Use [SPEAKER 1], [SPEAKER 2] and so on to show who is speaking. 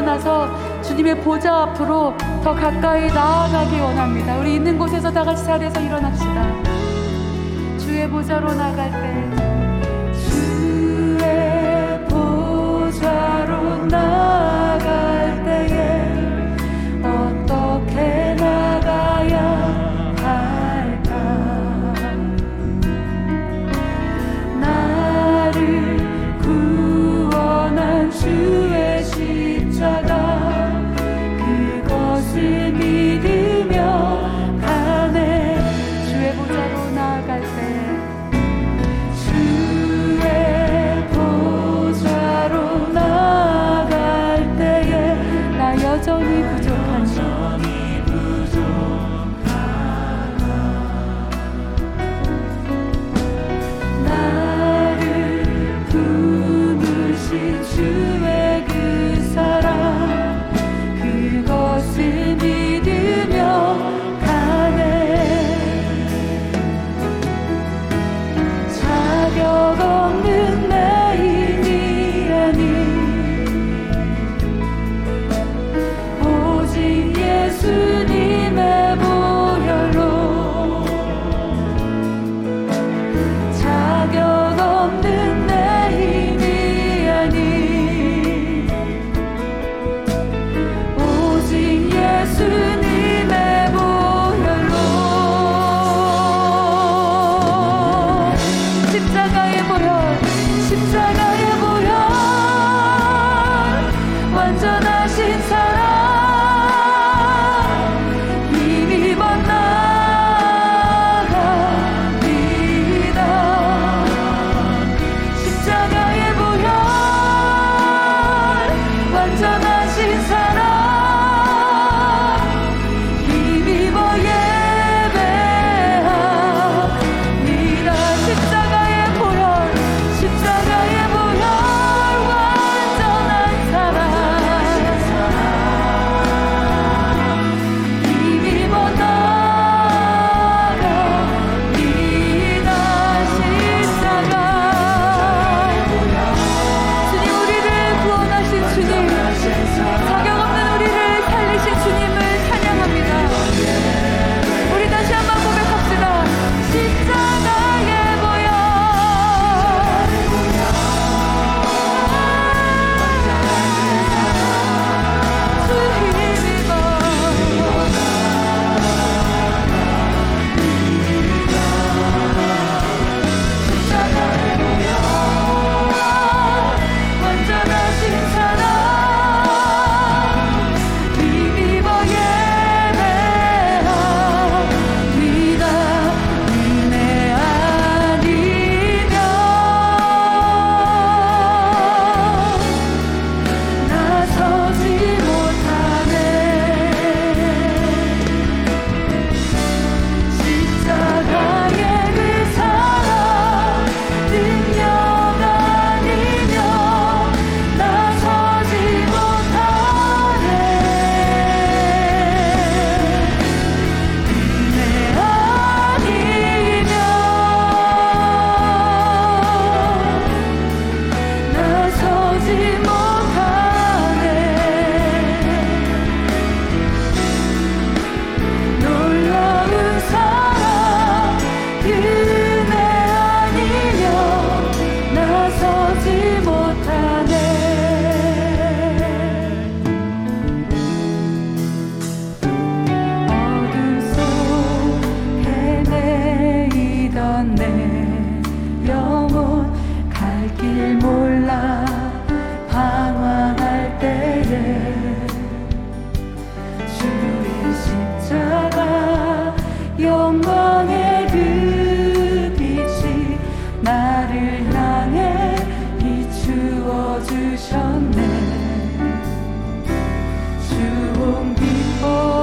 [SPEAKER 1] 일어나서 주님의 보좌 앞으로 더 가까이 나아가기 원합니다. 우리 있는 곳에서 다 같이 자리에서 일어납시다. 주의 보좌로 나갈 때
[SPEAKER 2] 주의 보좌로 나 향해 비추어 주셨네. 주온 빛보